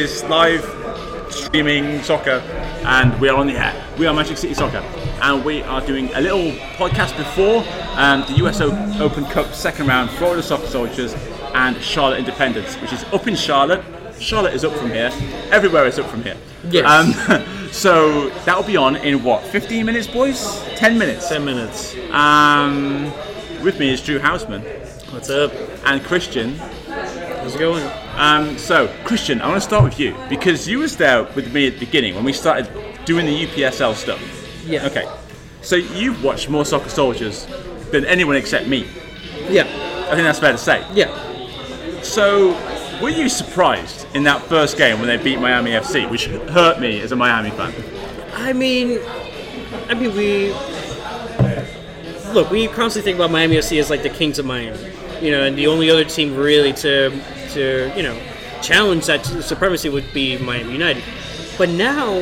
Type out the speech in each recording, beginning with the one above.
It's live streaming soccer, and we are on the air. We are Magic City Soccer, and we are doing a little podcast before um, the US Open Cup second round, Florida Soccer Soldiers and Charlotte Independence, which is up in Charlotte. Charlotte is up from here. Everywhere is up from here. Yes. Um, so that'll be on in what? 15 minutes, boys? 10 minutes. 10 minutes. Um, with me is Drew Houseman What's up? and Christian. How's it going? Um, so, Christian, I want to start with you because you was there with me at the beginning when we started doing the UPSL stuff. Yeah. Okay. So you've watched more Soccer Soldiers than anyone except me. Yeah. I think that's fair to say. Yeah. So, were you surprised in that first game when they beat Miami FC, which hurt me as a Miami fan? I mean, I mean, we look. We constantly think about Miami FC as like the kings of Miami, you know, and the only other team really to to you know challenge that supremacy would be Miami United. But now,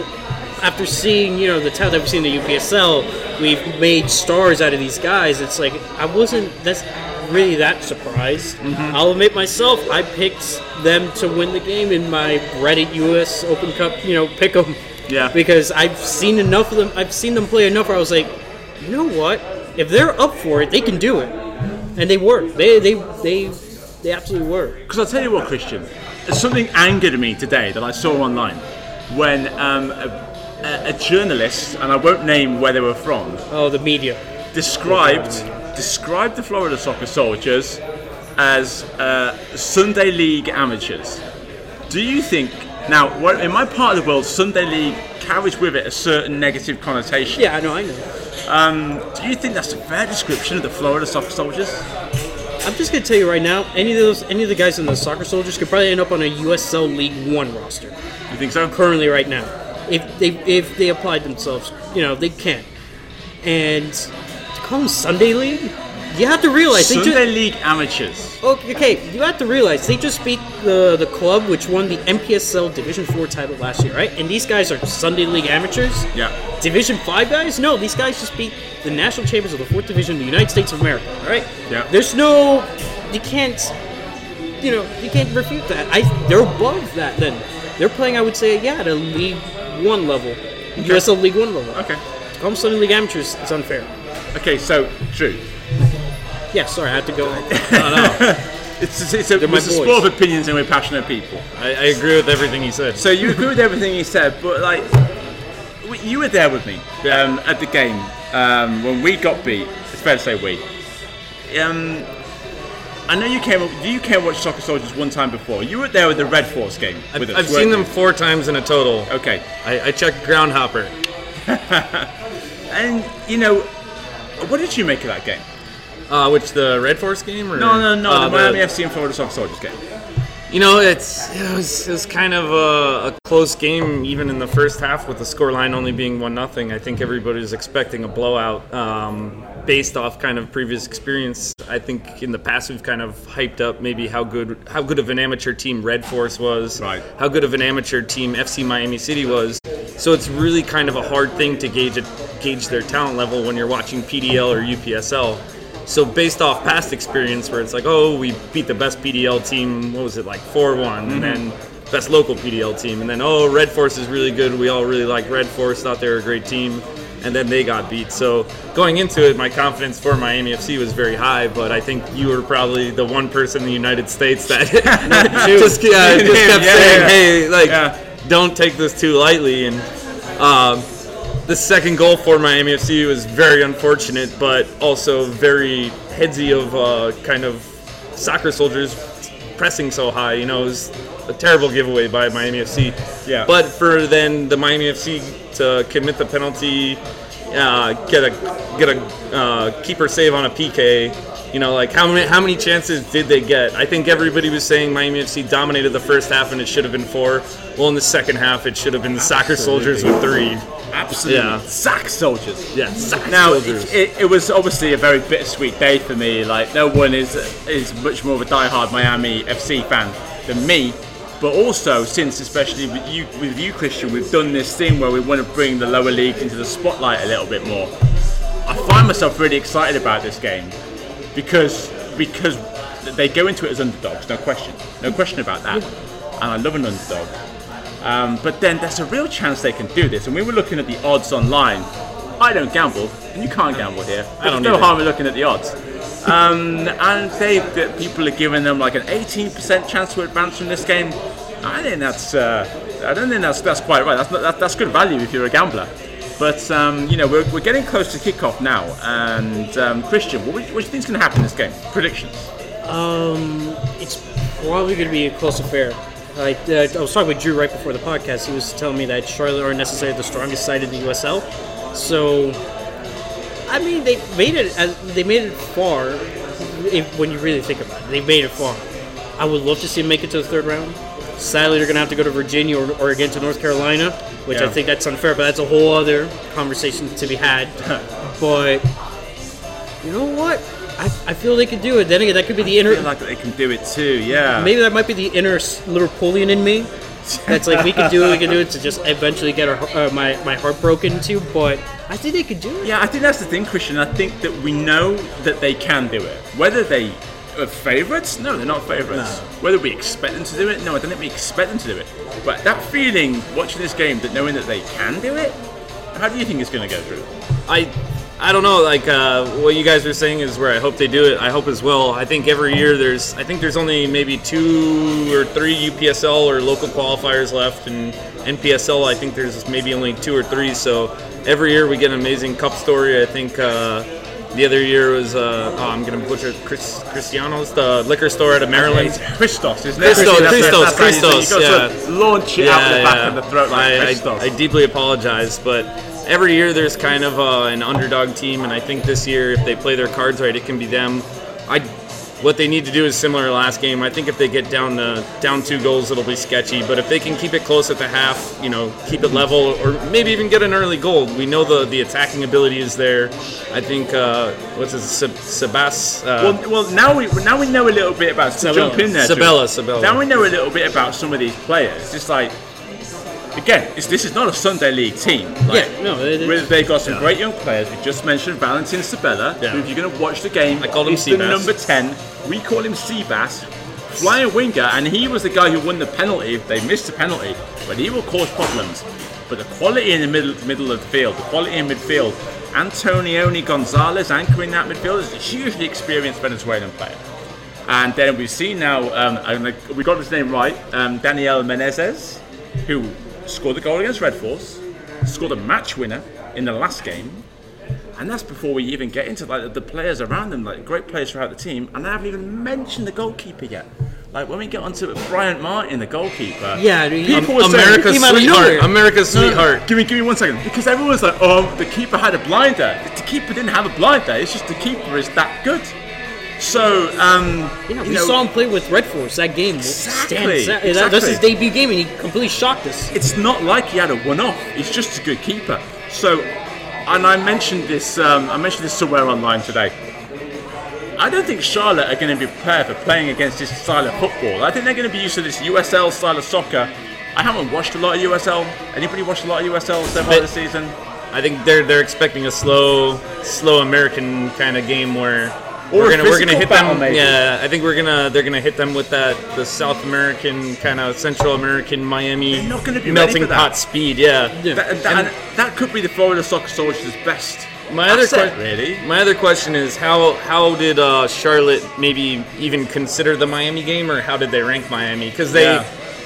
after seeing you know the talent that we've seen in the UPSL, we've made stars out of these guys. It's like I wasn't that's really that surprised. Mm-hmm. I'll admit myself, I picked them to win the game in my Reddit US Open Cup, you know, pick 'em. Yeah. Because I've seen enough of them. I've seen them play enough where I was like, you know what? If they're up for it, they can do it, and they were. They they they they absolutely were. Because I'll tell you what, Christian, something angered me today that I saw online when um, a, a, journalist, and I won't name where they were from, Oh, the media. described described the Florida Soccer Soldiers as uh, Sunday League amateurs. Do you think now in my part of the world, Sunday League carries with it a certain negative connotation? Yeah, I know. I know. Um, do you think that's a fair description of the Florida Soccer Soldiers? I'm just gonna tell you right now. Any of those, any of the guys in the soccer soldiers could probably end up on a USL League One roster You think so? currently right now, if they if they applied themselves. You know, they can. And to call them Sunday League, you have to realize they Sunday just. League amateurs. Okay, okay, you have to realize they just beat the the club which won the NPSL Division Four title last year, right? And these guys are Sunday League amateurs. Yeah. Division Five guys? No, these guys just beat the national champions of the fourth division of the United States of America. All right. Yeah. There's no, you can't, you know, you can't refute that. I they're above that. Then they're playing. I would say, yeah, at a League One level, USL League One level. Okay. Them Sunday League amateurs. It's unfair. Okay, so Drew, Yeah, sorry, I had to go. it's, it's, it's a, They're my it's a boys. sport of opinions and we're passionate people. I, I agree with everything he said. So you agree with everything he said, but like, you were there with me um, at the game um, when we got beat. It's fair to say we. Um, I know you came. You came watch Soccer Soldiers one time before. You were there with the Red Force game I've, us. I've seen them you? four times in a total. Okay, I, I checked Groundhopper. and you know, what did you make of that game? Uh, which the Red Force game? Or? No, no, no. Uh, the Miami FC and Florida Soldiers game. You know, it's it was, it was kind of a, a close game, even in the first half, with the scoreline only being one nothing. I think everybody was expecting a blowout, um, based off kind of previous experience. I think in the past we've kind of hyped up maybe how good how good of an amateur team Red Force was, Right. how good of an amateur team FC Miami City was. So it's really kind of a hard thing to gauge it, gauge their talent level when you're watching PDL or UPSL. So based off past experience, where it's like, oh, we beat the best PDL team, what was it like, four one, and then best local PDL team, and then oh, Red Force is really good. We all really like Red Force, thought they were a great team, and then they got beat. So going into it, my confidence for Miami FC was very high, but I think you were probably the one person in the United States that just, yeah, just kept Yeah, saying, yeah. hey, like, don't take this too lightly, and. Um, the second goal for Miami FC was very unfortunate, but also very headsy of uh, kind of soccer soldiers pressing so high. You know, it was a terrible giveaway by Miami FC. Yeah. But for then the Miami FC to commit the penalty, uh, get a get a uh, keeper save on a PK, You know, like how many how many chances did they get? I think everybody was saying Miami FC dominated the first half and it should have been four. Well, in the second half, it should have been the soccer soldiers with three. Absolutely. Yeah. Sack soldiers. Yeah, soccer Now, soldiers. it, it, it was obviously a very bittersweet day for me. Like, no one is is much more of a diehard Miami FC fan than me. But also, since especially with you, with you, Christian, we've done this thing where we want to bring the lower league into the spotlight a little bit more. I find myself really excited about this game because because they go into it as underdogs, no question, no question about that. And I love an underdog. Um, but then there's a real chance they can do this. And we were looking at the odds online. I don't gamble, and you can't gamble here. There's don't no either. harm in looking at the odds. Um, and they, the people are giving them like an 18% chance to advance from this game. I think that's, uh, I don't think that's that's quite right. That's not, that, that's good value if you're a gambler. But um, you know, we're, we're getting close to kickoff now. And um, Christian, what, do you- what do you think's going to happen in this game? Predictions. Um, it's probably going to be a close affair. Like uh, I was talking with Drew right before the podcast. He was telling me that Charlotte aren't necessarily the strongest side in the USL. So, I mean, they made it. As, they made it far. If, when you really think about it, they made it far. I would love to see them make it to the third round. Sadly, they're going to have to go to Virginia or, or again to North Carolina, which I think that's unfair. But that's a whole other conversation to be had. but you know what? I, I feel they could do it. Then again, that could be the inner. I feel like they can do it too. Yeah. Maybe that might be the inner s- Liverpoolian in me. That's like we could do it, we could do it to just eventually get our, uh, my my heart broken too. But I think they could do it. Yeah, I think that's the thing, Christian. I think that we know that they can do it. Whether they are favourites? No, they're not favourites. Whether we expect them to do it? No, I don't think we expect them to do it. But that feeling watching this game, that knowing that they can do it, how do you think it's going to go through? I I don't know. Like uh, what you guys are saying is where I hope they do it. I hope as well. I think every year there's I think there's only maybe two or three UPSL or local qualifiers left, and NPSL I think there's maybe only two or three. So every year we get an amazing cup story. I think. Uh, the other year was uh, oh, I'm gonna butcher Chris, Cristiano's the liquor store out of Maryland. Christos, isn't it? Christos, Christos, that's how you do it. Christos, to yeah. launch it out the back of the throat like I, Christos. I, I deeply apologize, but every year there's kind of uh, an underdog team, and I think this year, if they play their cards right, it can be them. I, what they need to do is similar to last game. I think if they get down to, down two goals, it'll be sketchy. But if they can keep it close at the half, you know, keep it level, or maybe even get an early goal, we know the the attacking ability is there. I think uh, what's his Seb- Sebas. Uh, Well, well, now we now we know a little bit about. So jump in there. Sabella, Sabella. Now we know a little bit about some of these players. Just like, again, it's, this is not a Sunday league team. Like, Yeah, no, it- it- where they've got some great young players. We just mentioned Valentin Sabella. Yeah. Who, if you're going to watch the game, I called him the Seabass. number ten. We call him Seabass. Flying winger, and he was the guy who won the penalty. They missed the penalty, but he will cause problems. But the quality in the middle middle of the field, the quality in midfield, Antonioni Gonzalez anchoring that midfield is a hugely experienced Venezuelan player. And then we see now, um, and we got his name right, um, Daniel Menezes, who scored the goal against Red Force, scored a match winner in the last game, and that's before we even get into like the players around them, like great players throughout the team. And I haven't even mentioned the goalkeeper yet. Like when we get onto Bryant Martin, the goalkeeper. Yeah, he- people were saying, America's Came out of sweetheart. America's no, no, sweetheart. Give me, give me one second. Because everyone's like, oh, the keeper had a blinder. The keeper didn't have a blinder. It's just the keeper is that good. So, um, Yeah, you we know, saw him play with Red Force that game. Exactly, Stan- that- That's his debut game, and he completely shocked us. it's not like he had a one-off. He's just a good keeper. So, and I mentioned this. Um, I mentioned this somewhere online today. I don't think Charlotte are going to be prepared for playing against this style of football. I think they're going to be used to this USL style of soccer. I haven't watched a lot of USL. Anybody watched a lot of USL so far this season? I think they're they're expecting a slow, slow American kind of game where Or we're gonna we're gonna physical hit them. maybe. Yeah, I think we're gonna they're gonna hit them with that the South American kind of Central American Miami not gonna be ready melting for that. pot speed. Yeah. That, that, and that could be the Florida Soccer Soldiers' best. My other question, really. my other question is how how did uh, Charlotte maybe even consider the Miami game, or how did they rank Miami? Because they, Yeah.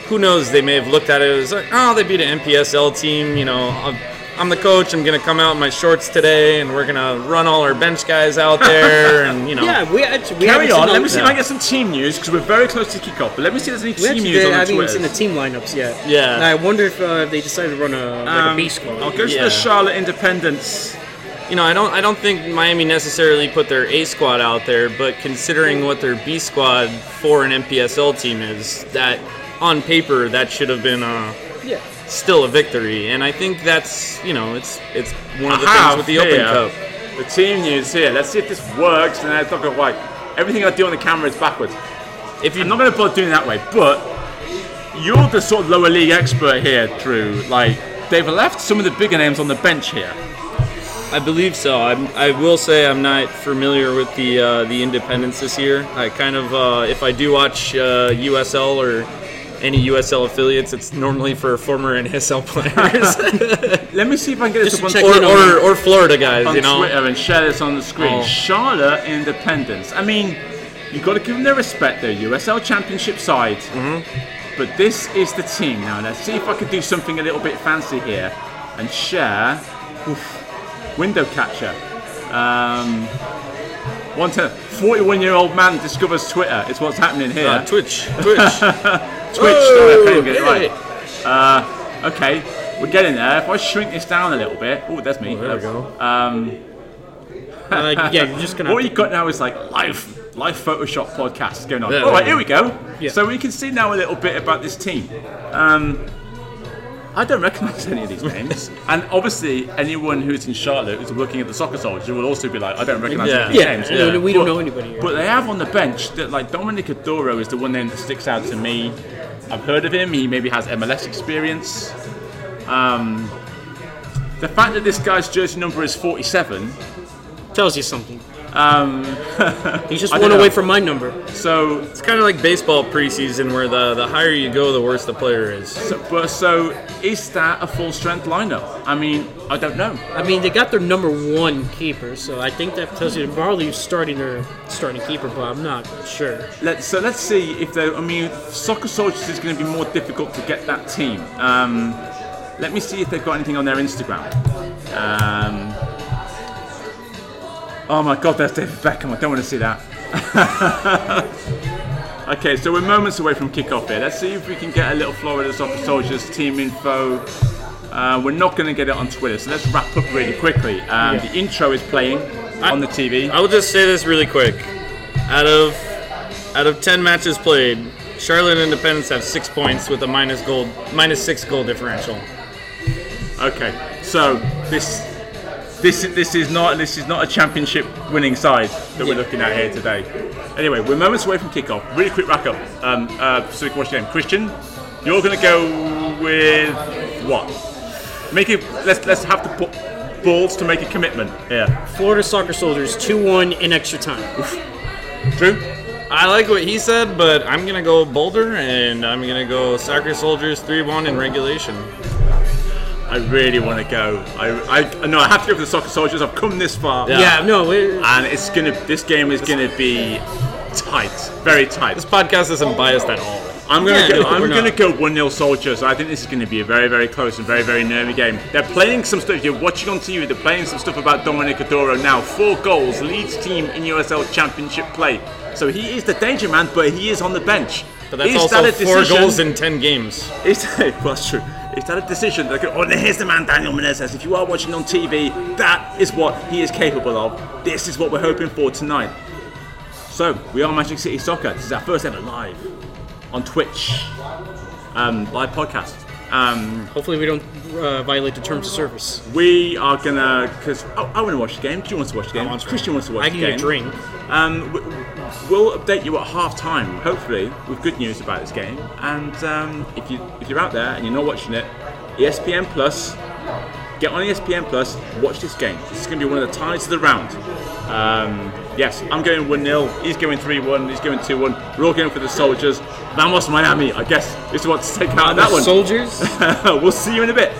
who knows, they may have looked at it as like, oh, they beat an NPSL team. You know, I'm, I'm the coach. I'm gonna come out in my shorts today, and we're gonna run all our bench guys out there, and you know, Yeah, we actually we Carry on. Let me see if I can get some team news because we're very close to kickoff. But let me see if there's any We team news did, on the haven't even seen the team lineups yet. Yeah. And I wonder if uh, they decided to run a, like Um, a B squad. I'll go to Yeah. the Charlotte Independence you know, I don't I don't think Miami necessarily put their A squad out there, but considering what their B squad for an NPSL team is, that on paper that should have been a Yeah. Still a victory. And I think that's you know it's it's one of the things with the Open Cup. The team news here. Let's see if this works. And it's not to work. Everything I do on the camera is backwards. If you I'm not going to bother doing it that way, but you're the sort of lower league expert here, Drew. Like, they've left some of the bigger names on the bench here. I believe so. I'm, I will say I'm not familiar with the uh, the independents this year. I kind of, uh, if I do watch uh, USL or any USL affiliates, it's normally for former NSL players Let me see if I can get this up check or, or, or Florida guys. You know, Twitter and share this on the screen. Oh. Charlotte Independence. I mean, you've got to give them their respect. They're USL Championship side. Mm-hmm. But this is the team now. Let's see if I can do something a little bit fancy here and share. Oof, window catcher. Um, one to 41 year old man discovers Twitter. It's what's happening here. uh, Twitch, Twitch. Twitch. Oh, sorry, I couldn't get it right. Uh, okay, we're getting there. If I shrink this down a little bit. Oh, that's me. there we go. Um, Uh, yeah, you're just gonna. what you've got now is like live, live Photoshop podcast going on. Yeah. All right, here we go. Yeah. So we can see now a little bit about this team. Um, I don't recognise any of these names, and obviously anyone who's in Charlotte who's looking at the soccer soldier will also be like, I don't recognise Yeah. any of these Yeah, names. yeah, we don't But- know anybody here. But they have on the bench that like Dominic Adoro is the one name that sticks out to me. I've heard of him. He maybe has MLS experience. Um, the fact that this guy's jersey number is 47 tells you something. Um, He's just I one away from my number. so It's kind of like baseball preseason, where the, the higher you go, the worse the player is. So, but so is that a full strength lineup? I mean, I don't know. I mean, they got their number one keeper, so I think that tells you they're probably starting their starting keeper, but I'm not sure. Let's so let's see if they. I mean, soccer soldiers is going to be more difficult to get that team. Um, let me see if they've got anything on their Instagram. Um, oh my God, there's David Beckham. I don't want to see that. okay, so we're moments away from kickoff here. Let's see if we can get a little Florida Soccer Soldiers team info. Uh, we're not going to get it on Twitter, so let's wrap up really quickly. Um, The intro is playing on the TV. I will just say this really quick. Out of out of ten matches played, Charlotte Independence have six points with a minus goal minus six goal differential. Okay, so this this is this is not this is not a championship winning side that we're looking at here today. Anyway, we're moments away from kickoff. Really quick wrap up. Um, uh, so we can watch the game. Christian, you're going to go with what? Make it. Let's let's have to put balls to make a commitment here. Florida Soccer Soldiers 2 1 in extra time. Drew. I like what he said, but I'm gonna go bolder and I'm gonna go Soccer Soldiers three one in regulation. I really want to go. I, I no, I have to go for the soccer soldiers. I've come this far. Yeah, no, it, And it's gonna. This game is gonna be tight, very tight. This podcast isn't biased at all. I'm gonna Yeah, go, no, I'm gonna not. go one 0 Soldiers. I think this is gonna be a very very close and very very nervy game. They're playing some stuff. If you're watching on TV, they're playing some stuff about Dominic Adoro now. Four goals, leads team in USL Championship play. So he is the danger man, but he is on the bench. But that's is also that a four decision? goals in ten games. Is well, that's true. Is that a decision? Like, oh, and here's the man Daniel Menezes. If you are watching on TV, that is what he is capable of. This is what we're hoping for tonight. So we are Magic City Soccer. This is our first ever live on Twitch, um, live podcast. Um, hopefully we don't uh, violate the terms of service. we are gonna because oh, I want to watch the game. Do you want to watch the game? want to. Christian wants to watch I the can game. get a drink. Um, w- we'll update you at half time, hopefully, with good news about this game. And um, if you if you're out there and you're not watching it, ESPN Plus, get on ESPN Plus, watch this game. This is going to be one of the ties of the round. Um, yes, I'm going 1 0. He's going 3 1. He's going 2 1. We're all going for the Soldiers. Vamos Miami, I guess, is what to take out of that one. Soldiers? we'll see you in a bit.